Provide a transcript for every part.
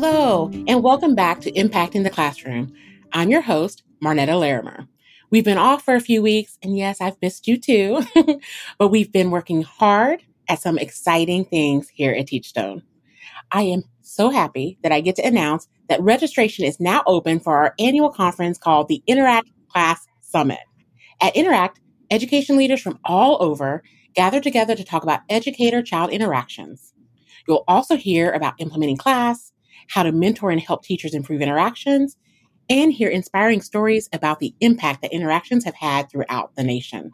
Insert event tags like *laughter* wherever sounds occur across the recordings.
Hello, and welcome back to Impacting the Classroom. I'm your host, Marnetta Larrimer. We've been off for a few weeks, and yes, I've missed you too, *laughs* but we've been working hard at some exciting things here at Teachstone. I am so happy that I get to announce that registration is now open for our annual conference called the Interact Class Summit. At Interact, education leaders from all over gather together to talk about educator child interactions. You'll also hear about implementing class, how to mentor and help teachers improve interactions, and hear inspiring stories about the impact that interactions have had throughout the nation.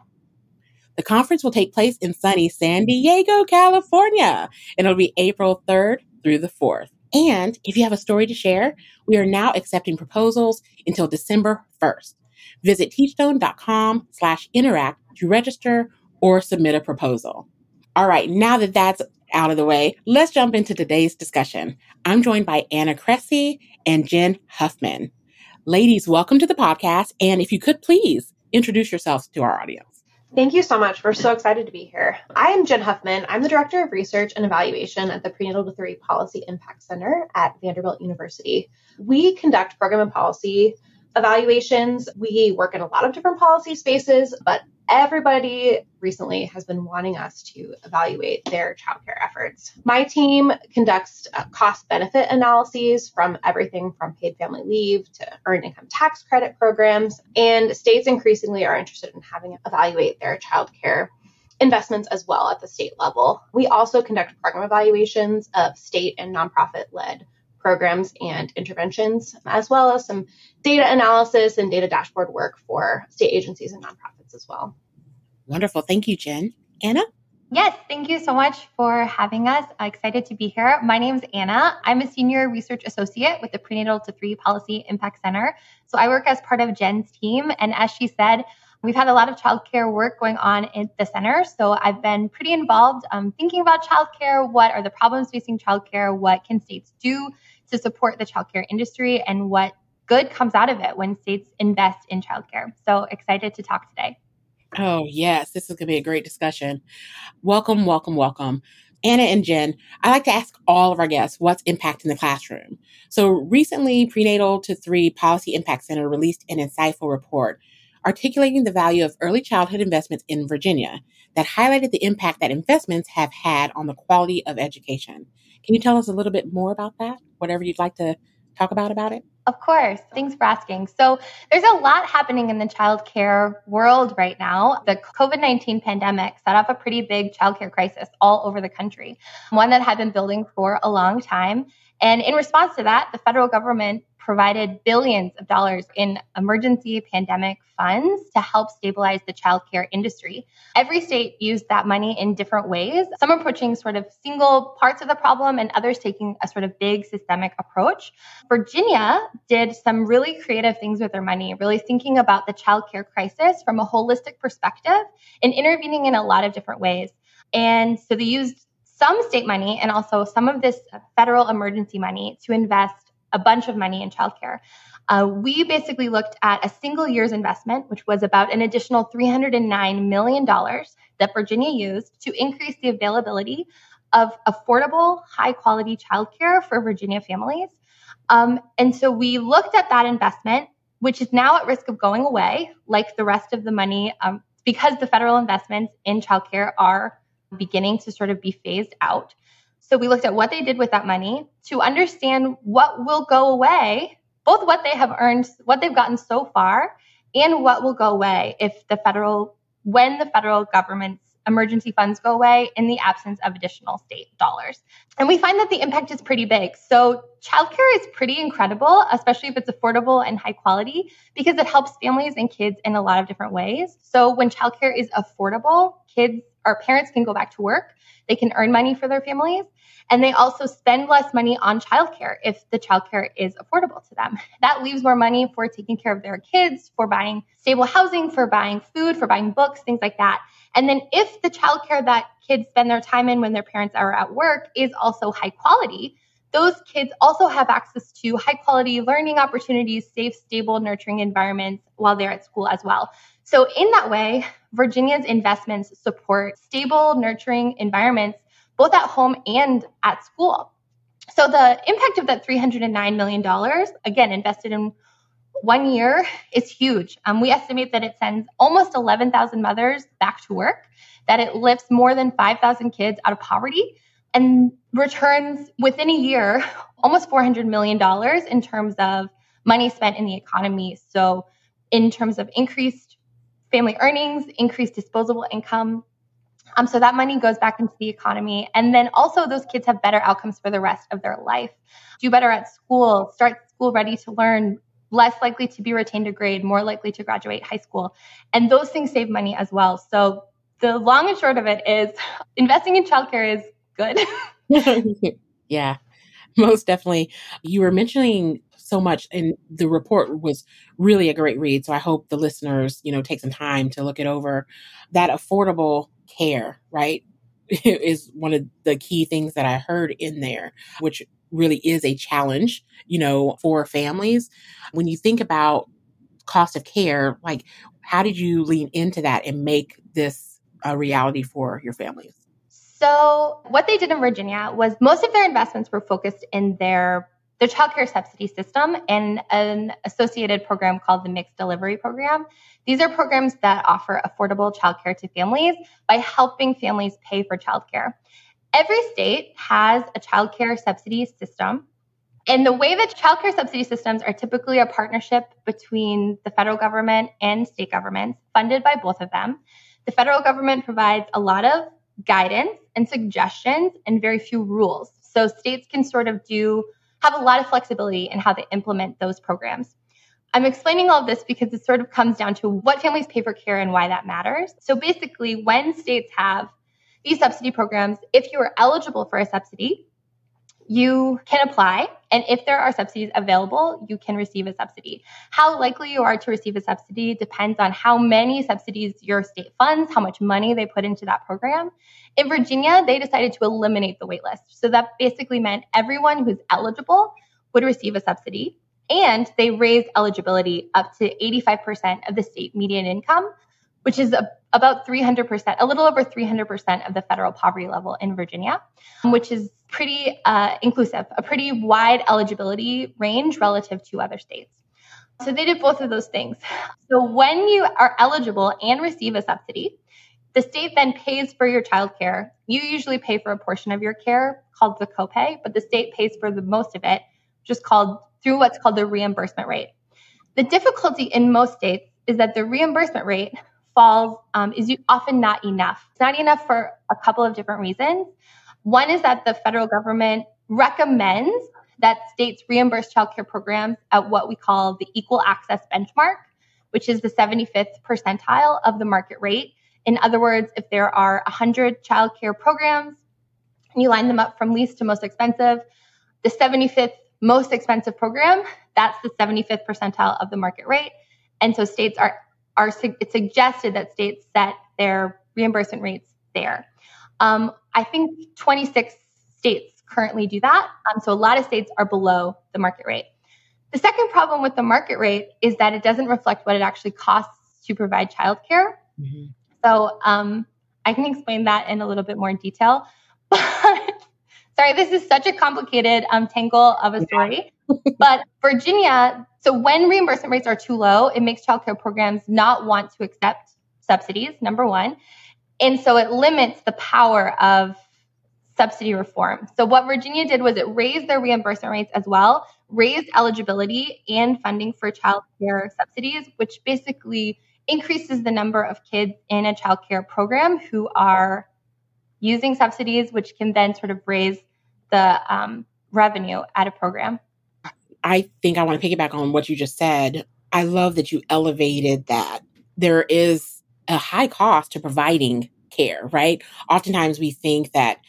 The conference will take place in sunny San Diego, California, and it'll be April 3rd through the 4th. And if you have a story to share, we are now accepting proposals until December 1st. Visit teachstone.com slash interact to register or submit a proposal. All right, now that that's out of the way, let's jump into today's discussion. I'm joined by Anna Kresse and Jen Huffman. Ladies, welcome to the podcast. And if you could please introduce yourselves to our audience. Thank you so much. We're so excited to be here. I am Jen Huffman. I'm the Director of Research and Evaluation at the Prenatal to Three Policy Impact Center at Vanderbilt University. We conduct program and policy evaluations. We work in a lot of different policy spaces, but everybody recently has been wanting us to evaluate their childcare efforts. My team conducts uh, cost benefit analyses from everything from paid family leave to earned income tax credit programs, and states increasingly are interested in having evaluate their childcare investments as well at the state level. We also conduct program evaluations of state and nonprofit led programs and interventions, as well as some data analysis and data dashboard work for state agencies and nonprofits as well. Wonderful. Thank you, Jen. Anna? Yes, thank you so much for having us. I'm Excited to be here. My name is Anna. I'm a senior research associate with the Prenatal to Three Policy Impact Center. So I work as part of Jen's team. And as she said, We've had a lot of childcare work going on at the center. So I've been pretty involved um, thinking about childcare. What are the problems facing childcare? What can states do to support the childcare industry and what good comes out of it when states invest in childcare. So excited to talk today. Oh, yes, this is going to be a great discussion. Welcome, welcome, welcome. Anna and Jen, I like to ask all of our guests what's impacting the classroom. So recently, Prenatal to Three Policy Impact Center released an insightful report articulating the value of early childhood investments in Virginia that highlighted the impact that investments have had on the quality of education. Can you tell us a little bit more about that? Whatever you'd like to talk about about it? Of course. Thanks for asking. So, there's a lot happening in the childcare world right now. The COVID 19 pandemic set off a pretty big childcare crisis all over the country, one that had been building for a long time. And in response to that, the federal government provided billions of dollars in emergency pandemic funds to help stabilize the childcare industry. Every state used that money in different ways, some approaching sort of single parts of the problem and others taking a sort of big systemic approach. Virginia did some really creative things with their money, really thinking about the childcare crisis from a holistic perspective and intervening in a lot of different ways. And so they used some state money and also some of this federal emergency money to invest a bunch of money in childcare. Uh, we basically looked at a single year's investment, which was about an additional $309 million that Virginia used to increase the availability of affordable, high quality childcare for Virginia families. Um, and so we looked at that investment, which is now at risk of going away, like the rest of the money, um, because the federal investments in childcare are beginning to sort of be phased out. So we looked at what they did with that money to understand what will go away, both what they have earned, what they've gotten so far, and what will go away if the federal, when the federal government's emergency funds go away in the absence of additional state dollars. And we find that the impact is pretty big. So childcare is pretty incredible, especially if it's affordable and high quality, because it helps families and kids in a lot of different ways. So when childcare is affordable, kids or parents can go back to work. They can earn money for their families and they also spend less money on childcare if the childcare is affordable to them. *laughs* That leaves more money for taking care of their kids, for buying stable housing, for buying food, for buying books, things like that. And then if the childcare that kids spend their time in when their parents are at work is also high quality, those kids also have access to high quality learning opportunities, safe, stable, nurturing environments while they're at school as well. So, in that way, Virginia's investments support stable, nurturing environments both at home and at school. So the impact of that $309 million, again, invested in one year is huge. Um, we estimate that it sends almost 11,000 mothers back to work, that it lifts more than 5,000 kids out of poverty, and returns within a year almost $400 million in terms of money spent in the economy. So, in terms of increased family earnings, increased disposable income. Um, so that money goes back into the economy. And then also, those kids have better outcomes for the rest of their life. Do better at school, start school ready to learn, less likely to be retained a grade, more likely to graduate high school. And those things save money as well. So the long and short of it is *laughs* investing in childcare is good. *laughs* *laughs* yeah, most definitely. You were mentioning so much and the report was really a great read so i hope the listeners you know take some time to look it over. That affordable care right *laughs* is one of the key things that i heard in there which really is a challenge you know for families. When you think about cost of care like how did you lean into that and make this a reality for your families? So, what they did in Virginia was most of their investments were focused in their the childcare subsidy system and an associated program called the Mixed Delivery Program. These are programs that offer affordable childcare to families by helping families pay for childcare. Every state has a childcare subsidy system. And the way that childcare subsidy systems are typically a partnership between the federal government and state governments, funded by both of them. The federal government provides a lot of guidance and suggestions and very few rules. So states can sort of do have a lot of flexibility in how they implement those programs. I'm explaining all of this because it sort of comes down to what families pay for care and why that matters. So basically, when states have these subsidy programs, if you are eligible for a subsidy, you can apply. And if there are subsidies available, you can receive a subsidy. How likely you are to receive a subsidy depends on how many subsidies your state funds, how much money they put into that program. In Virginia, they decided to eliminate the waitlist. So that basically meant everyone who's eligible would receive a subsidy. And they raised eligibility up to 85% of the state median income, which is a, about 300%, a little over 300% of the federal poverty level in Virginia, which is pretty uh, inclusive, a pretty wide eligibility range relative to other states. So they did both of those things. So when you are eligible and receive a subsidy, the state then pays for your child care. You usually pay for a portion of your care called the copay, but the state pays for the most of it, just called through what's called the reimbursement rate. The difficulty in most states is that the reimbursement rate falls um, is often not enough. It's not enough for a couple of different reasons. One is that the federal government recommends that states reimburse childcare programs at what we call the equal access benchmark, which is the 75th percentile of the market rate. In other words, if there are 100 childcare programs and you line them up from least to most expensive, the 75th most expensive program, that's the 75th percentile of the market rate. And so states are, are it's suggested that states set their reimbursement rates there. Um, I think 26 states currently do that. Um, so a lot of states are below the market rate. The second problem with the market rate is that it doesn't reflect what it actually costs to provide childcare. Mm-hmm. So um, I can explain that in a little bit more detail. Sorry, this is such a complicated um, tangle of a story. but Virginia, so when reimbursement rates are too low, it makes childcare programs not want to accept subsidies, number one. And so it limits the power of subsidy reform. So what Virginia did was it raised their reimbursement rates as well, raised eligibility and funding for child care subsidies, which basically increases the number of kids in a child care program who are using subsidies, which can then sort of raise the um, revenue at a program. I think I want to piggyback on what you just said. I love that you elevated that. There is a high cost to providing care, right? Oftentimes we think that,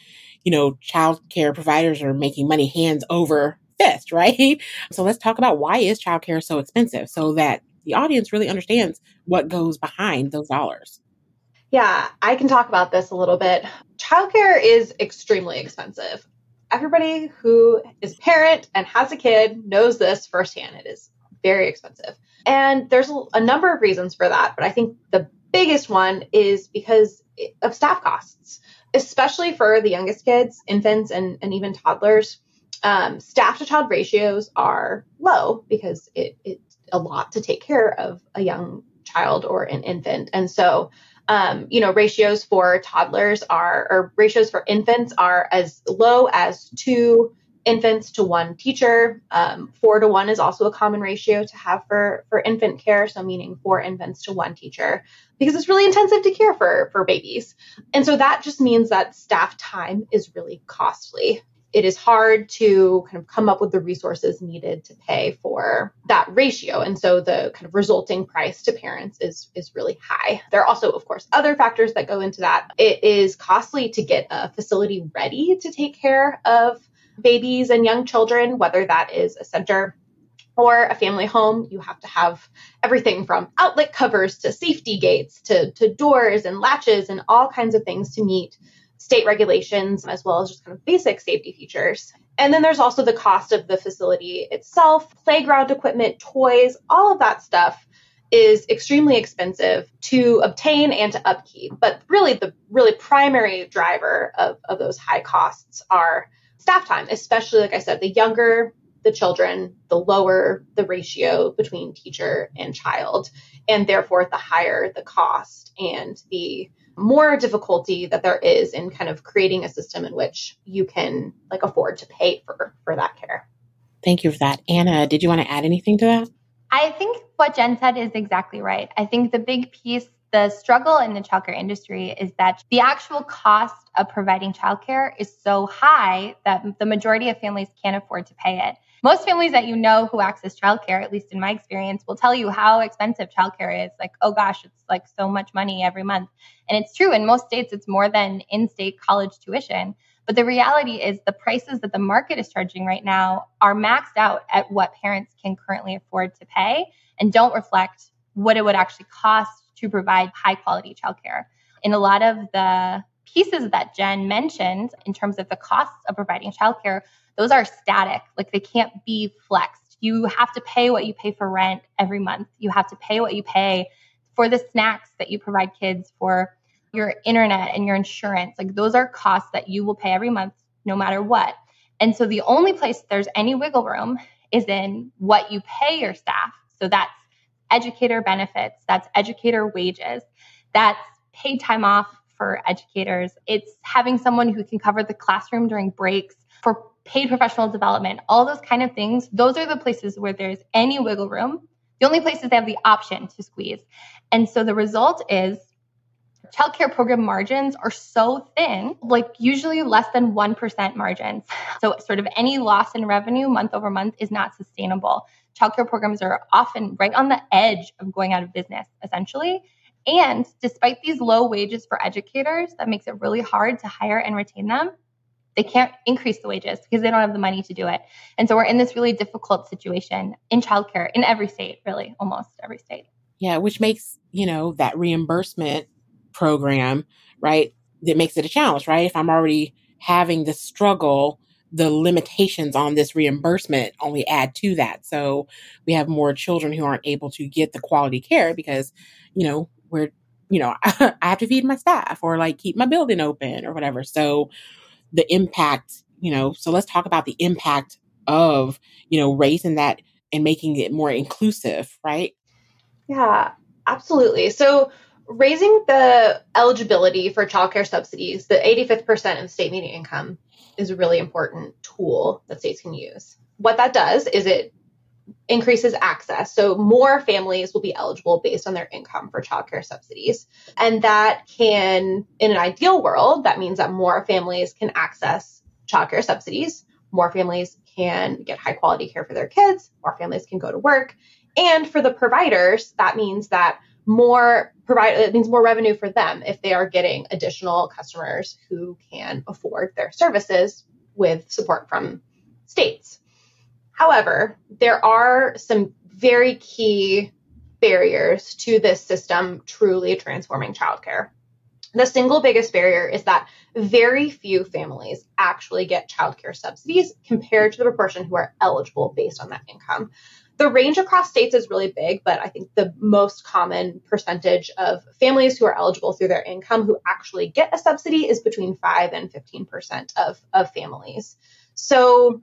you know, child care providers are making money hands over fist, *laughs* right? So let's talk about why is childcare so expensive so that the audience really understands what goes behind those dollars. Yeah, I can talk about this a little bit. Childcare is extremely expensive. Everybody who is a parent and has a kid knows this firsthand. It is very expensive. And there's a number of reasons for that, but I think the biggest one is because of staff costs, especially for the youngest kids, infants, and, and even toddlers. um, staff to child ratios are low because it, it's a lot to take care of a young child or an infant. And so, um, you know, ratios for toddlers are, or ratios for infants are as low as two infants to one teacher. Um, four to one is also a common ratio to have for, for infant care. So meaning four infants to one teacher because it's really intensive to care for, for babies. And so that just means that staff time is really costly it is hard to kind of come up with the resources needed to pay for that ratio. And so the kind of resulting price to parents is is really high. There are also of course other factors that go into that. It is costly to get a facility ready to take care of babies and young children whether that is a center or a family home, you have to have everything from outlet covers to safety gates to, to doors and latches and all kinds of things to meet state regulations as well as just kind of basic safety features. And then there's also the cost of the facility itself, playground equipment, toys, all of that stuff is extremely expensive to obtain and to upkeep. But really, the really primary driver of, of those high costs are staff time, especially, like I said, the younger the children, the lower the ratio between teacher and child, and therefore the higher the cost and the more difficulty that there is in kind of creating a system in which you can like afford to pay for for that care. Thank you for that. Anna, did you want to add anything to that? I think what Jen said is exactly right. I think the big piece, the struggle in the childcare industry is that the actual cost of providing childcare is so high that the majority of families can't afford to pay it. Most families that you know who access childcare, at least in my experience, will tell you how expensive childcare is. Like, oh gosh, it's like so much money every month. And it's true. In most states, it's more than in state college tuition. But the reality is the prices that the market is charging right now are maxed out at what parents can currently afford to pay and don't reflect what it would actually cost to provide high quality childcare. In a lot of the pieces that Jen mentioned in terms of the costs of providing childcare, those are static. Like they can't be flexed. You have to pay what you pay for rent every month. You have to pay what you pay for the snacks that you provide kids, for your internet and your insurance. Like those are costs that you will pay every month, no matter what. And so the only place there's any wiggle room is in what you pay your staff. So that's educator benefits, that's educator wages, that's paid time off for educators. It's having someone who can cover the classroom during breaks for paid professional development, all those kind of things. Those are the places where there's any wiggle room. The only places they have the option to squeeze. And so the result is childcare program margins are so thin, like usually less than 1% margins. *laughs* So, sort of any loss in revenue month over month is not sustainable. Childcare programs are often right on the edge of going out of business, essentially. And despite these low wages for educators, that makes it really hard to hire and retain them. They can't increase the wages because they don't have the money to do it. And so we're in this really difficult situation in childcare in every state, really, almost every state. Yeah, which makes, you know, that reimbursement program, right? That makes it a challenge, right? If I'm already having the struggle, the limitations on this reimbursement only add to that. So we have more children who aren't able to get the quality care because, you know, we're, you know, *laughs* I have to feed my staff or like keep my building open or whatever. So the impact, you know, so let's talk about the impact of, you know, raising that and making it more inclusive, right? Yeah, absolutely. So raising the eligibility for childcare subsidies, the 85th percent of state median income is a really important tool that states can use. What that does is it increases access. So more families will be eligible based on their income for childcare subsidies. And that can, in an ideal world, that means that more families can access childcare subsidies. More families can get high quality care for their kids. More families can go to work. And for the providers, that means that more provide it means more revenue for them if they are getting additional customers who can afford their services with support from states. However, there are some very key barriers to this system truly transforming childcare. The single biggest barrier is that very few families actually get childcare subsidies compared to the proportion who are eligible based on that income. The range across states is really big, but I think the most common percentage of families who are eligible through their income who actually get a subsidy is between 5 and 15% of, of families. So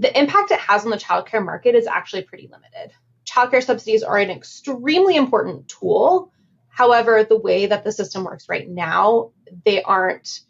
the impact it has on the childcare market is actually pretty limited. Childcare subsidies are an extremely important tool. However, the way that the system works right now, they aren't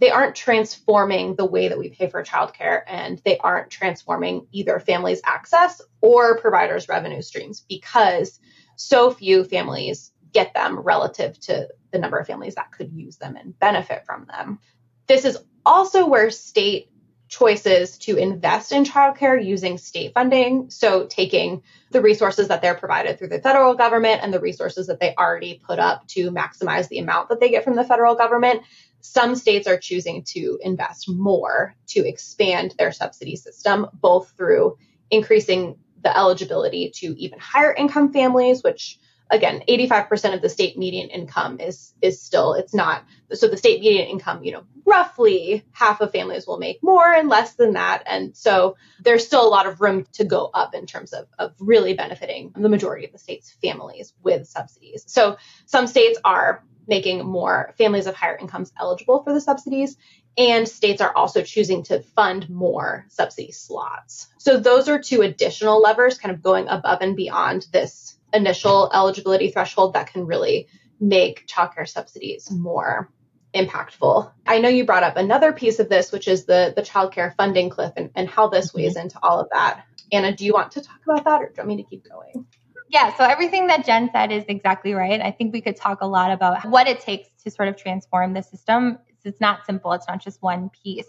they aren't transforming the way that we pay for childcare and they aren't transforming either families' access or providers' revenue streams because so few families get them relative to the number of families that could use them and benefit from them. This is also where state choices to invest in childcare using state funding. So, taking the resources that they're provided through the federal government and the resources that they already put up to maximize the amount that they get from the federal government. Some states are choosing to invest more to expand their subsidy system, both through increasing the eligibility to even higher income families, which again 85% of the state median income is is still it's not so the state median income you know roughly half of families will make more and less than that and so there's still a lot of room to go up in terms of, of really benefiting the majority of the state's families with subsidies so some states are making more families of higher incomes eligible for the subsidies and states are also choosing to fund more subsidy slots. So those are two additional levers kind of going above and beyond this initial eligibility threshold that can really make childcare subsidies more impactful. I know you brought up another piece of this, which is the the childcare funding cliff and, and how this weighs mm-hmm. into all of that. Anna, do you want to talk about that or do you want me to keep going? Yeah, so everything that Jen said is exactly right. I think we could talk a lot about what it takes to sort of transform the system. It's not simple, it's not just one piece.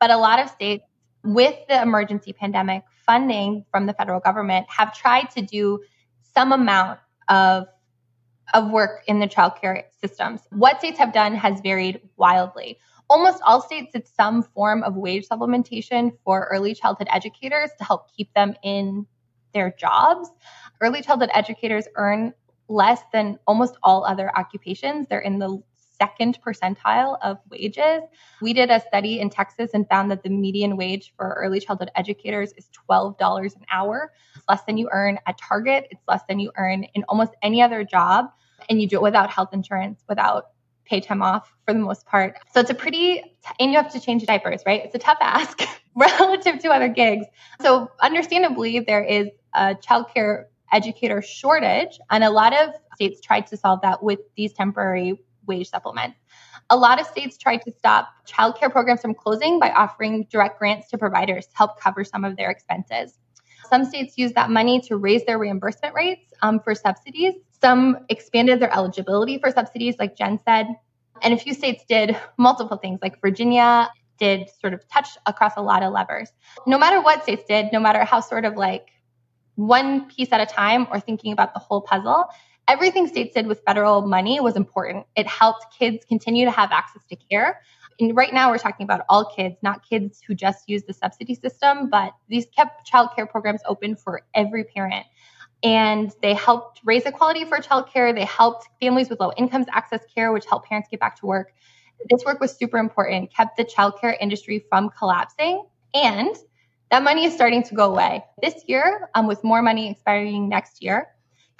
But a lot of states, with the emergency pandemic funding from the federal government, have tried to do some amount of of work in the childcare systems. What states have done has varied wildly. Almost all states did some form of wage supplementation for early childhood educators to help keep them in their jobs. Early childhood educators earn less than almost all other occupations. They're in the second percentile of wages. We did a study in Texas and found that the median wage for early childhood educators is $12 an hour. It's less than you earn at Target, it's less than you earn in almost any other job. And you do it without health insurance, without pay time off for the most part. So it's a pretty, and you have to change diapers, right? It's a tough ask *laughs* relative to other gigs. So understandably, there is a childcare educator shortage, and a lot of states tried to solve that with these temporary wage supplements. A lot of states tried to stop childcare programs from closing by offering direct grants to providers to help cover some of their expenses. Some states used that money to raise their reimbursement rates um, for subsidies. Some expanded their eligibility for subsidies, like Jen said. And a few states did multiple things, like Virginia did sort of touch across a lot of levers. No matter what states did, no matter how sort of like one piece at a time or thinking about the whole puzzle, everything states did with federal money was important. It helped kids continue to have access to care. And right now, we're talking about all kids, not kids who just use the subsidy system, but these kept childcare programs open for every parent. And they helped raise equality for childcare. They helped families with low incomes access care, which helped parents get back to work. This work was super important, kept the childcare industry from collapsing. And that money is starting to go away this year, um, with more money expiring next year.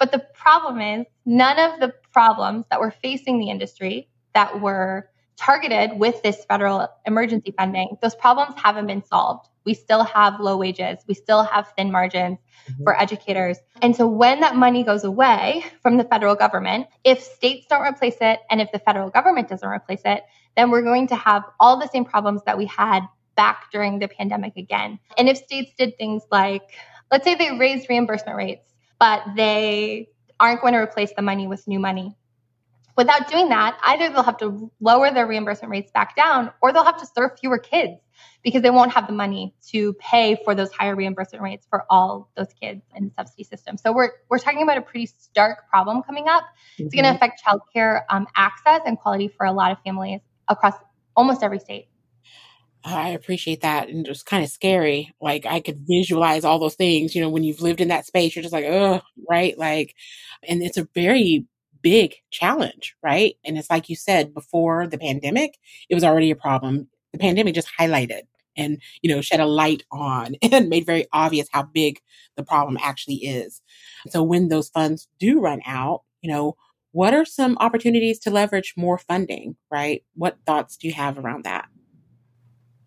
But the problem is, none of the problems that were facing the industry that were targeted with this federal emergency funding, those problems haven't been solved. We still have low wages, we still have thin margins mm-hmm. for educators. And so when that money goes away from the federal government, if states don't replace it and if the federal government doesn't replace it, then we're going to have all the same problems that we had back during the pandemic again. And if states did things like, let's say they raised reimbursement rates but they aren't going to replace the money with new money. Without doing that, either they'll have to lower their reimbursement rates back down or they'll have to serve fewer kids because they won't have the money to pay for those higher reimbursement rates for all those kids in the subsidy system. So we're, we're talking about a pretty stark problem coming up. Mm-hmm. It's going to affect childcare um, access and quality for a lot of families across almost every state. I appreciate that. And just kind of scary. Like I could visualize all those things, you know, when you've lived in that space, you're just like, oh, right. Like, and it's a very big challenge, right? And it's like you said before the pandemic, it was already a problem. The pandemic just highlighted and, you know, shed a light on *laughs* and made very obvious how big the problem actually is. So when those funds do run out, you know, what are some opportunities to leverage more funding, right? What thoughts do you have around that?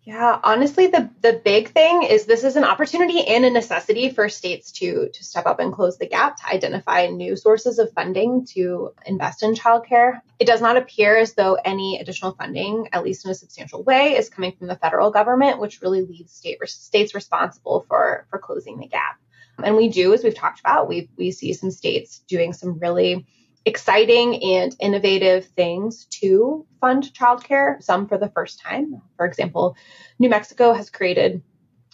Yeah, honestly, the the big thing is this is an opportunity and a necessity for states to to step up and close the gap to identify new sources of funding to invest in childcare. It does not appear as though any additional funding, at least in a substantial way, is coming from the federal government, which really leaves state states responsible for for closing the gap. And we do, as we've talked about, we we see some states doing some really exciting and innovative things to fund childcare, some for the first time. For example, New Mexico has created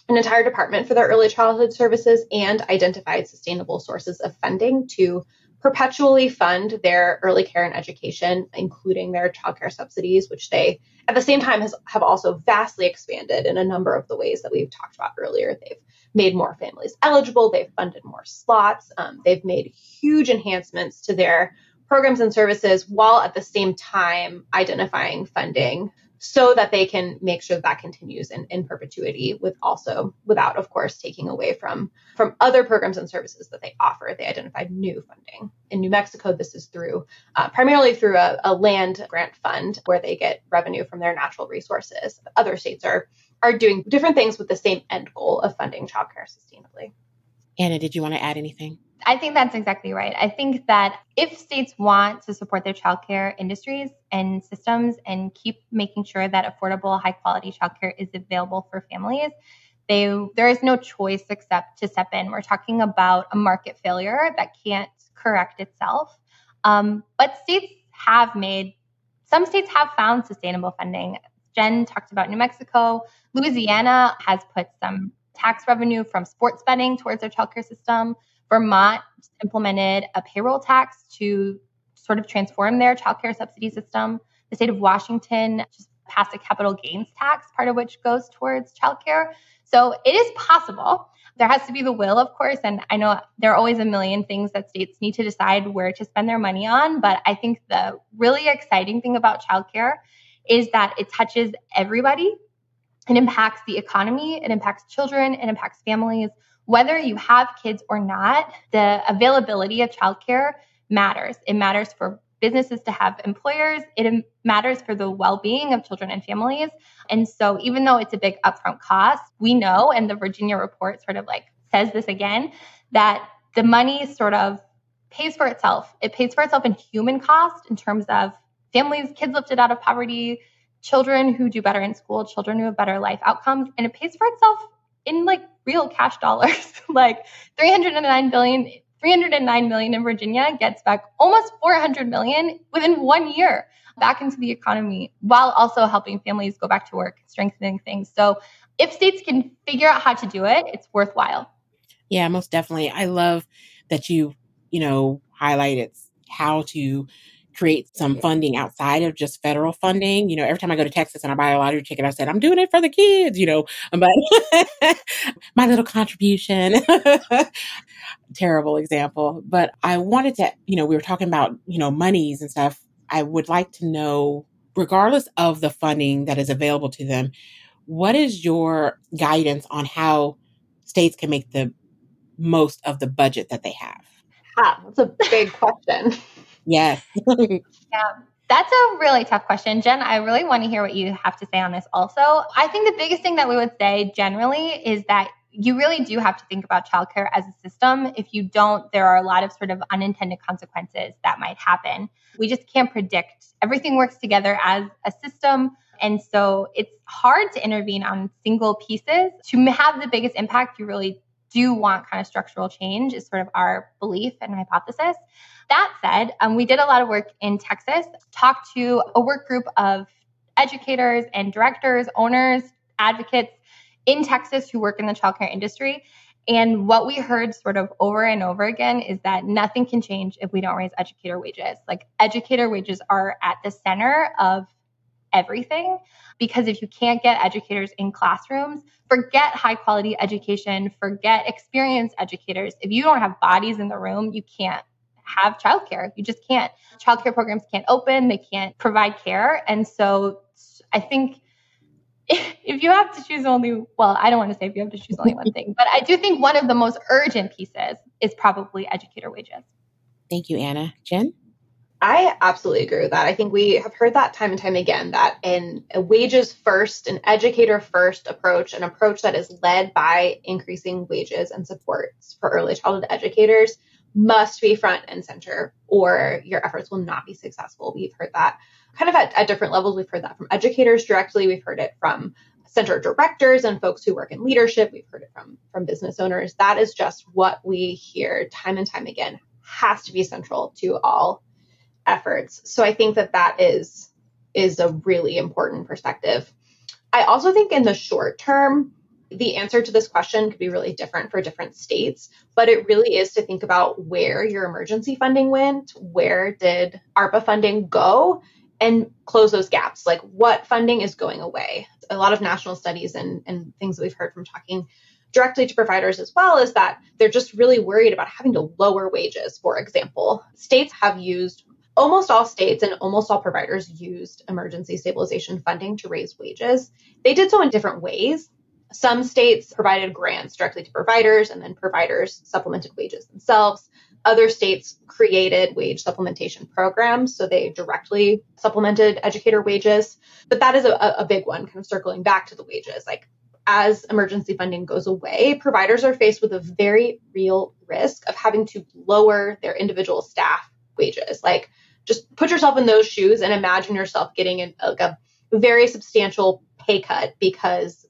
an entire department for their early childhood services and identified sustainable sources of funding to perpetually fund their early care and education, including their childcare subsidies, which they at the same time has, have also vastly expanded in a number of the ways that we've talked about earlier. They've made more families eligible, they've funded more slots, um, they've made huge enhancements to their programs and services while at the same time identifying funding so that they can make sure that, that continues in, in perpetuity with also without of course taking away from from other programs and services that they offer. They identified new funding. In new mexico this is through uh, primarily through a, a land grant fund where they get revenue from their natural resources. Other states are are doing different things with the same end goal of funding childcare sustainably anna did you want to add anything I think that's exactly right. I think that if states want to support their childcare industries and systems and keep making sure that affordable, high quality childcare is available for families, they there is no choice except to step in. We're talking about a market failure that can't correct itself. Um, but states have made some states have found sustainable funding. Jen talked about New Mexico. Louisiana has put some tax revenue from sports betting towards their childcare system. Vermont implemented a payroll tax to sort of transform their childcare subsidy system. The state of Washington just passed a capital gains tax, part of which goes towards childcare. So it is possible. There has to be the will, of course. And I know there are always a million things that states need to decide where to spend their money on. But I think the really exciting thing about childcare is that it touches everybody. It impacts the economy, it impacts children, it impacts families whether you have kids or not, the availability of childcare matters. It matters for businesses to have employers. It matters for the well-being of children and families. And so even though it's a big upfront cost, we know, and the Virginia report sort of like says this again, that the money sort of pays for itself. It pays for itself in human cost in terms of families, kids lifted out of poverty, children who do better in school, children who have better life outcomes, and it pays for itself in like real cash dollars. *laughs* like 309 billion 309 million in Virginia gets back almost 400 million within 1 year back into the economy while also helping families go back to work, strengthening things. So if states can figure out how to do it, it's worthwhile. Yeah, most definitely. I love that you, you know, highlighted how to create some funding outside of just federal funding. You know, every time I go to Texas and I buy a lottery ticket, I said, I'm doing it for the kids, you know, *laughs* but *laughs* my little contribution. *laughs* Terrible example. But I wanted to, you know, we were talking about, you know, monies and stuff. I would like to know, regardless of the funding that is available to them, what is your guidance on how states can make the most of the budget that they have? Ah, that's a big question. Yes. *laughs* yeah. That's a really tough question. Jen, I really want to hear what you have to say on this also. I think the biggest thing that we would say generally is that you really do have to think about childcare as a system. If you don't, there are a lot of sort of unintended consequences that might happen. We just can't predict. Everything works together as a system. And so it's hard to intervene on single pieces. To have the biggest impact, you really do want kind of structural change, is sort of our belief and hypothesis. That said, um, we did a lot of work in Texas, talked to a work group of educators and directors, owners, advocates in Texas who work in the childcare industry. And what we heard sort of over and over again is that nothing can change if we don't raise educator wages. Like educator wages are at the center of everything because if you can't get educators in classrooms, forget high quality education, forget experienced educators. If you don't have bodies in the room, you can't have childcare. You just can't. Childcare programs can't open, they can't provide care. And so I think *laughs* if you have to choose only, well, I don't want to say if you have to choose only one thing, but I do think one of the most urgent pieces is probably educator wages. Thank you, Anna. Jen? I absolutely agree with that. I think we have heard that time and time again that in a wages first, an educator first approach, an approach that is led by increasing wages and supports for early childhood educators must be front and center or your efforts will not be successful. We've heard that kind of at, at different levels. We've heard that from educators directly. We've heard it from center directors and folks who work in leadership. We've heard it from, from business owners. That is just what we hear time and time again has to be central to all efforts. So I think that that is is a really important perspective. I also think in the short term, the answer to this question could be really different for different states, but it really is to think about where your emergency funding went, where did ARPA funding go, and close those gaps. Like what funding is going away? A lot of national studies and, and things that we've heard from talking directly to providers as well is that they're just really worried about having to lower wages, for example. States have used almost all states and almost all providers used emergency stabilization funding to raise wages. They did so in different ways. Some states provided grants directly to providers, and then providers supplemented wages themselves. Other states created wage supplementation programs, so they directly supplemented educator wages. But that is a, a big one, kind of circling back to the wages. Like as emergency funding goes away, providers are faced with a very real risk of having to lower their individual staff wages. Like just put yourself in those shoes and imagine yourself getting in, like a very substantial pay cut because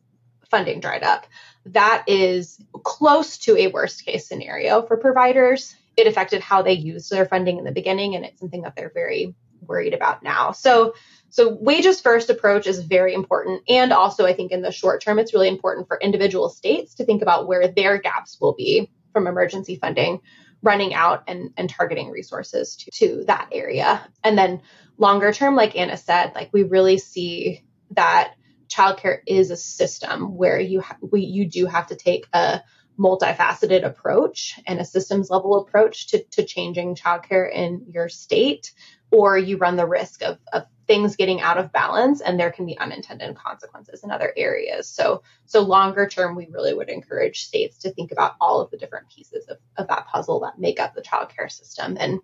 funding dried up. That is close to a worst case scenario for providers. It affected how they used their funding in the beginning, and it's something that they're very worried about now. So, so wages first approach is very important. And also, I think in the short term, it's really important for individual states to think about where their gaps will be from emergency funding running out and, and targeting resources to, to that area. And then longer term, like Anna said, like we really see that childcare is a system where you ha- we, you do have to take a multifaceted approach and a systems level approach to, to changing childcare in your state, or you run the risk of, of things getting out of balance and there can be unintended consequences in other areas. So, so longer term, we really would encourage states to think about all of the different pieces of, of that puzzle that make up the childcare system and,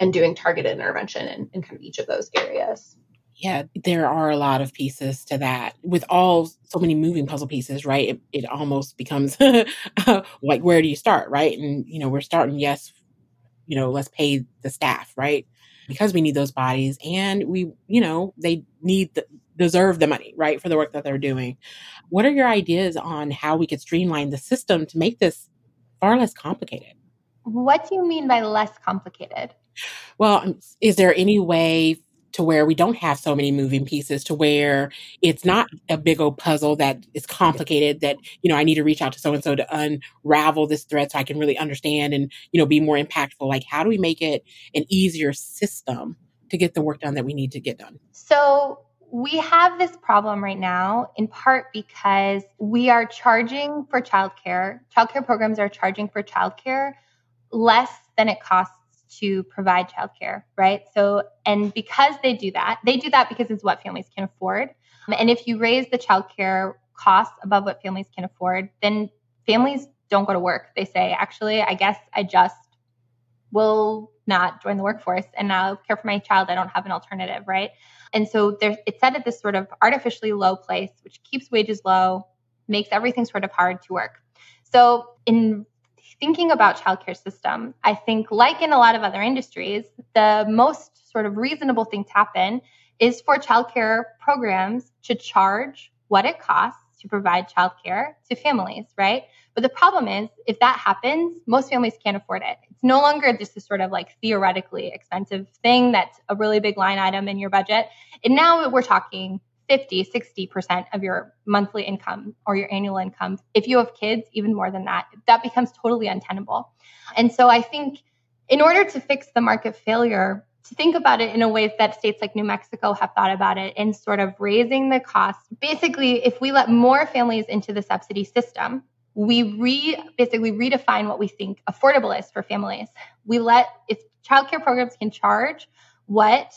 and doing targeted intervention in, in kind of each of those areas. Yeah, there are a lot of pieces to that. With all so many moving puzzle pieces, right? It, it almost becomes *laughs* like, where do you start, right? And, you know, we're starting, yes, you know, let's pay the staff, right? Because we need those bodies and we, you know, they need the, deserve the money, right, for the work that they're doing. What are your ideas on how we could streamline the system to make this far less complicated? What do you mean by less complicated? Well, is there any way to where we don't have so many moving pieces to where it's not a big old puzzle that is complicated that you know i need to reach out to so and so to unravel this thread so i can really understand and you know be more impactful. Like how do we make it an easier system to get the work done that we need to get done? So we have this problem right now in part because we are charging for childcare. Childcare programs are charging for childcare less than it costs to provide childcare, right? So, and because they do that, they do that because it's what families can afford. And if you raise the childcare costs above what families can afford, then families don't go to work. They say, actually, I guess I just will not join the workforce and now care for my child. I don't have an alternative, right? And so there, it's set at this sort of artificially low place, which keeps wages low, makes everything sort of hard to work. So in thinking about childcare system, I think like in a lot of other industries, the most sort of reasonable thing to happen is for childcare programs to charge what it costs to provide childcare to families, right? But the problem is, if that happens, most families can't afford it. It's no longer just a sort of like theoretically expensive thing that's a really big line item in your budget. And now we're talking 50, 60% of your monthly income or your annual income. If you have kids, even more than that, that becomes totally untenable. And so I think in order to fix the market failure, to think about it in a way that states like New Mexico have thought about it in sort of raising the cost. Basically, if we let more families into the subsidy system, we re basically redefine what we think affordable is for families. We let if childcare programs can charge what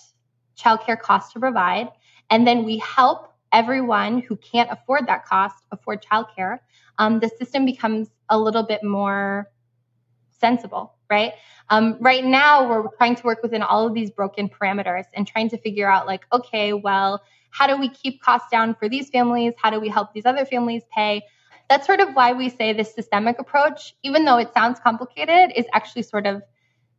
childcare costs to provide, and then we help everyone who can't afford that cost afford childcare. Um, the system becomes a little bit more sensible, right? Um, right now, we're trying to work within all of these broken parameters and trying to figure out, like, okay, well, how do we keep costs down for these families? How do we help these other families pay? That's sort of why we say this systemic approach, even though it sounds complicated, is actually sort of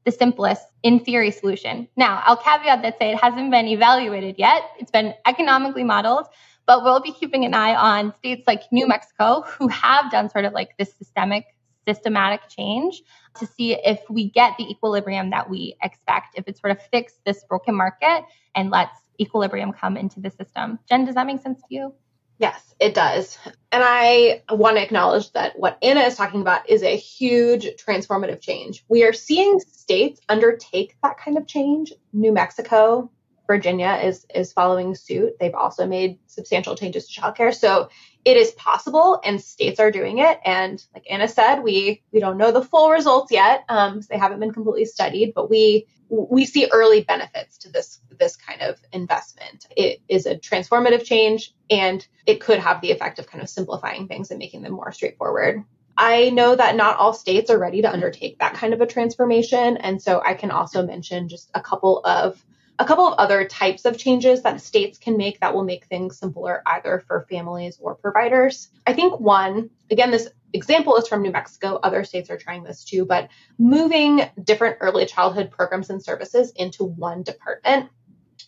the simplest in theory solution. Now, I'll caveat that say it hasn't been evaluated yet. It's been economically modeled, but we'll be keeping an eye on states like New Mexico who have done sort of like this systemic systematic change to see if we get the equilibrium that we expect, if it sort of fix this broken market and lets equilibrium come into the system. Jen, does that make sense to you? Yes, it does. And I want to acknowledge that what Anna is talking about is a huge transformative change. We are seeing states undertake that kind of change. New Mexico, Virginia is is following suit. They've also made substantial changes to childcare. So it is possible and states are doing it. And like Anna said, we we don't know the full results yet. Um, they haven't been completely studied, but we we see early benefits to this this kind of investment. It is a transformative change and it could have the effect of kind of simplifying things and making them more straightforward. I know that not all states are ready to undertake that kind of a transformation. And so I can also mention just a couple of a couple of other types of changes that states can make that will make things simpler either for families or providers. I think one, again, this example is from New Mexico. Other states are trying this too, but moving different early childhood programs and services into one department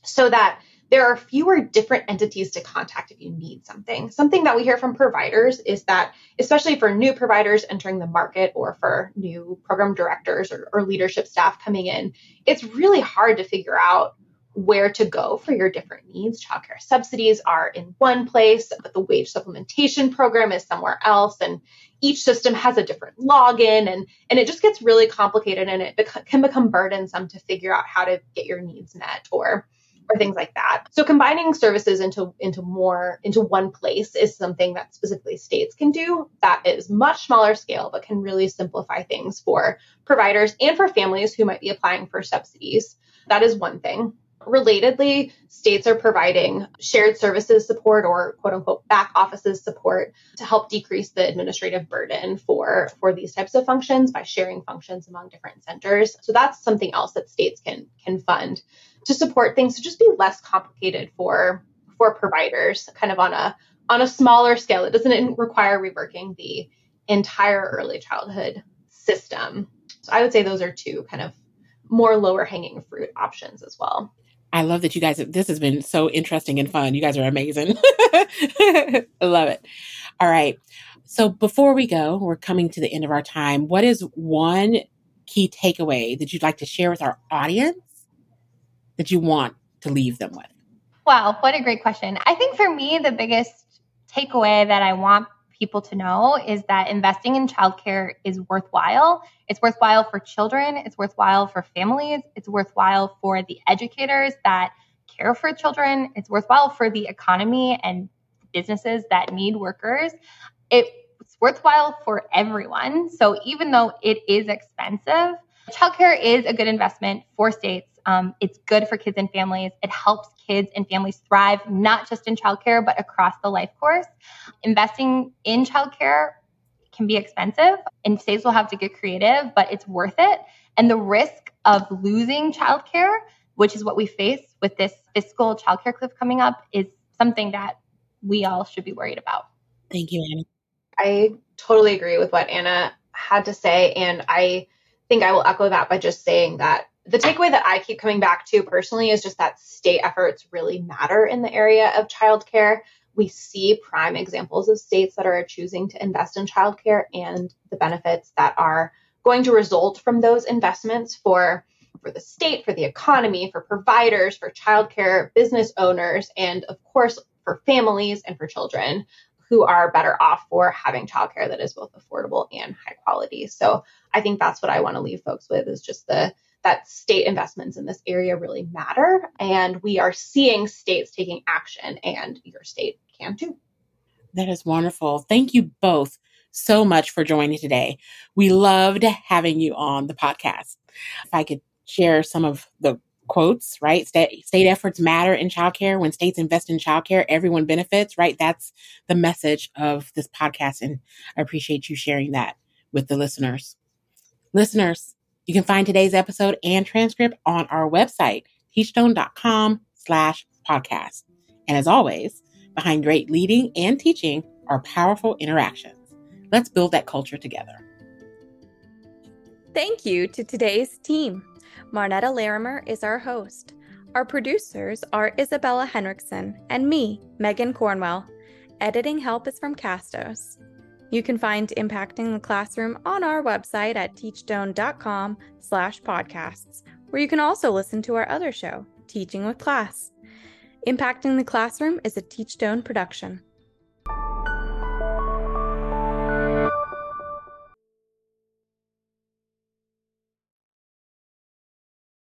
so that there are fewer different entities to contact if you need something. Something that we hear from providers is that, especially for new providers entering the market or for new program directors or, or leadership staff coming in, it's really hard to figure out where to go for your different needs. Childcare subsidies are in one place, but the wage supplementation program is somewhere else. And each system has a different login and, and it just gets really complicated and it can become burdensome to figure out how to get your needs met or or things like that. So combining services into into more into one place is something that specifically states can do that is much smaller scale but can really simplify things for providers and for families who might be applying for subsidies. That is one thing. Relatedly, states are providing shared services support or quote unquote back offices support to help decrease the administrative burden for, for these types of functions by sharing functions among different centers. So that's something else that states can can fund to support things to just be less complicated for for providers, kind of on a on a smaller scale. It doesn't require reworking the entire early childhood system. So I would say those are two kind of more lower hanging fruit options as well. I love that you guys, this has been so interesting and fun. You guys are amazing. *laughs* I love it. All right. So before we go, we're coming to the end of our time. What is one key takeaway that you'd like to share with our audience that you want to leave them with? Wow, what a great question. I think for me, the biggest takeaway that I want people to know is that investing in childcare is worthwhile. It's worthwhile for children, it's worthwhile for families, it's worthwhile for the educators that care for children, it's worthwhile for the economy and businesses that need workers. It's worthwhile for everyone. So even though it is expensive, childcare is a good investment for states. Um, it's good for kids and families. It helps kids and families thrive, not just in childcare, but across the life course. Investing in childcare can be expensive and states will have to get creative, but it's worth it. And the risk of losing childcare, which is what we face with this fiscal childcare cliff coming up, is something that we all should be worried about. Thank you, Anna. I totally agree with what Anna had to say. And I think I will echo that by just saying that the takeaway that I keep coming back to personally is just that state efforts really matter in the area of childcare. We see prime examples of states that are choosing to invest in childcare and the benefits that are going to result from those investments for for the state, for the economy, for providers, for childcare business owners, and of course for families and for children who are better off for having childcare that is both affordable and high quality. So I think that's what I want to leave folks with is just the that state investments in this area really matter. And we are seeing states taking action, and your state can too. That is wonderful. Thank you both so much for joining today. We loved having you on the podcast. If I could share some of the quotes, right? State, state efforts matter in childcare. When states invest in childcare, everyone benefits, right? That's the message of this podcast. And I appreciate you sharing that with the listeners. Listeners, You can find today's episode and transcript on our website, teachstone.com slash podcast. And as always, behind great leading and teaching are powerful interactions. Let's build that culture together. Thank you to today's team. Marnetta Larrimer is our host. Our producers are Isabella Henriksen and me, Megan Cornwell. Editing help is from Castos. You can find Impacting the Classroom on our website at teachstone.com slash podcasts, where you can also listen to our other show, Teaching with Class. Impacting the Classroom is a Teachstone production.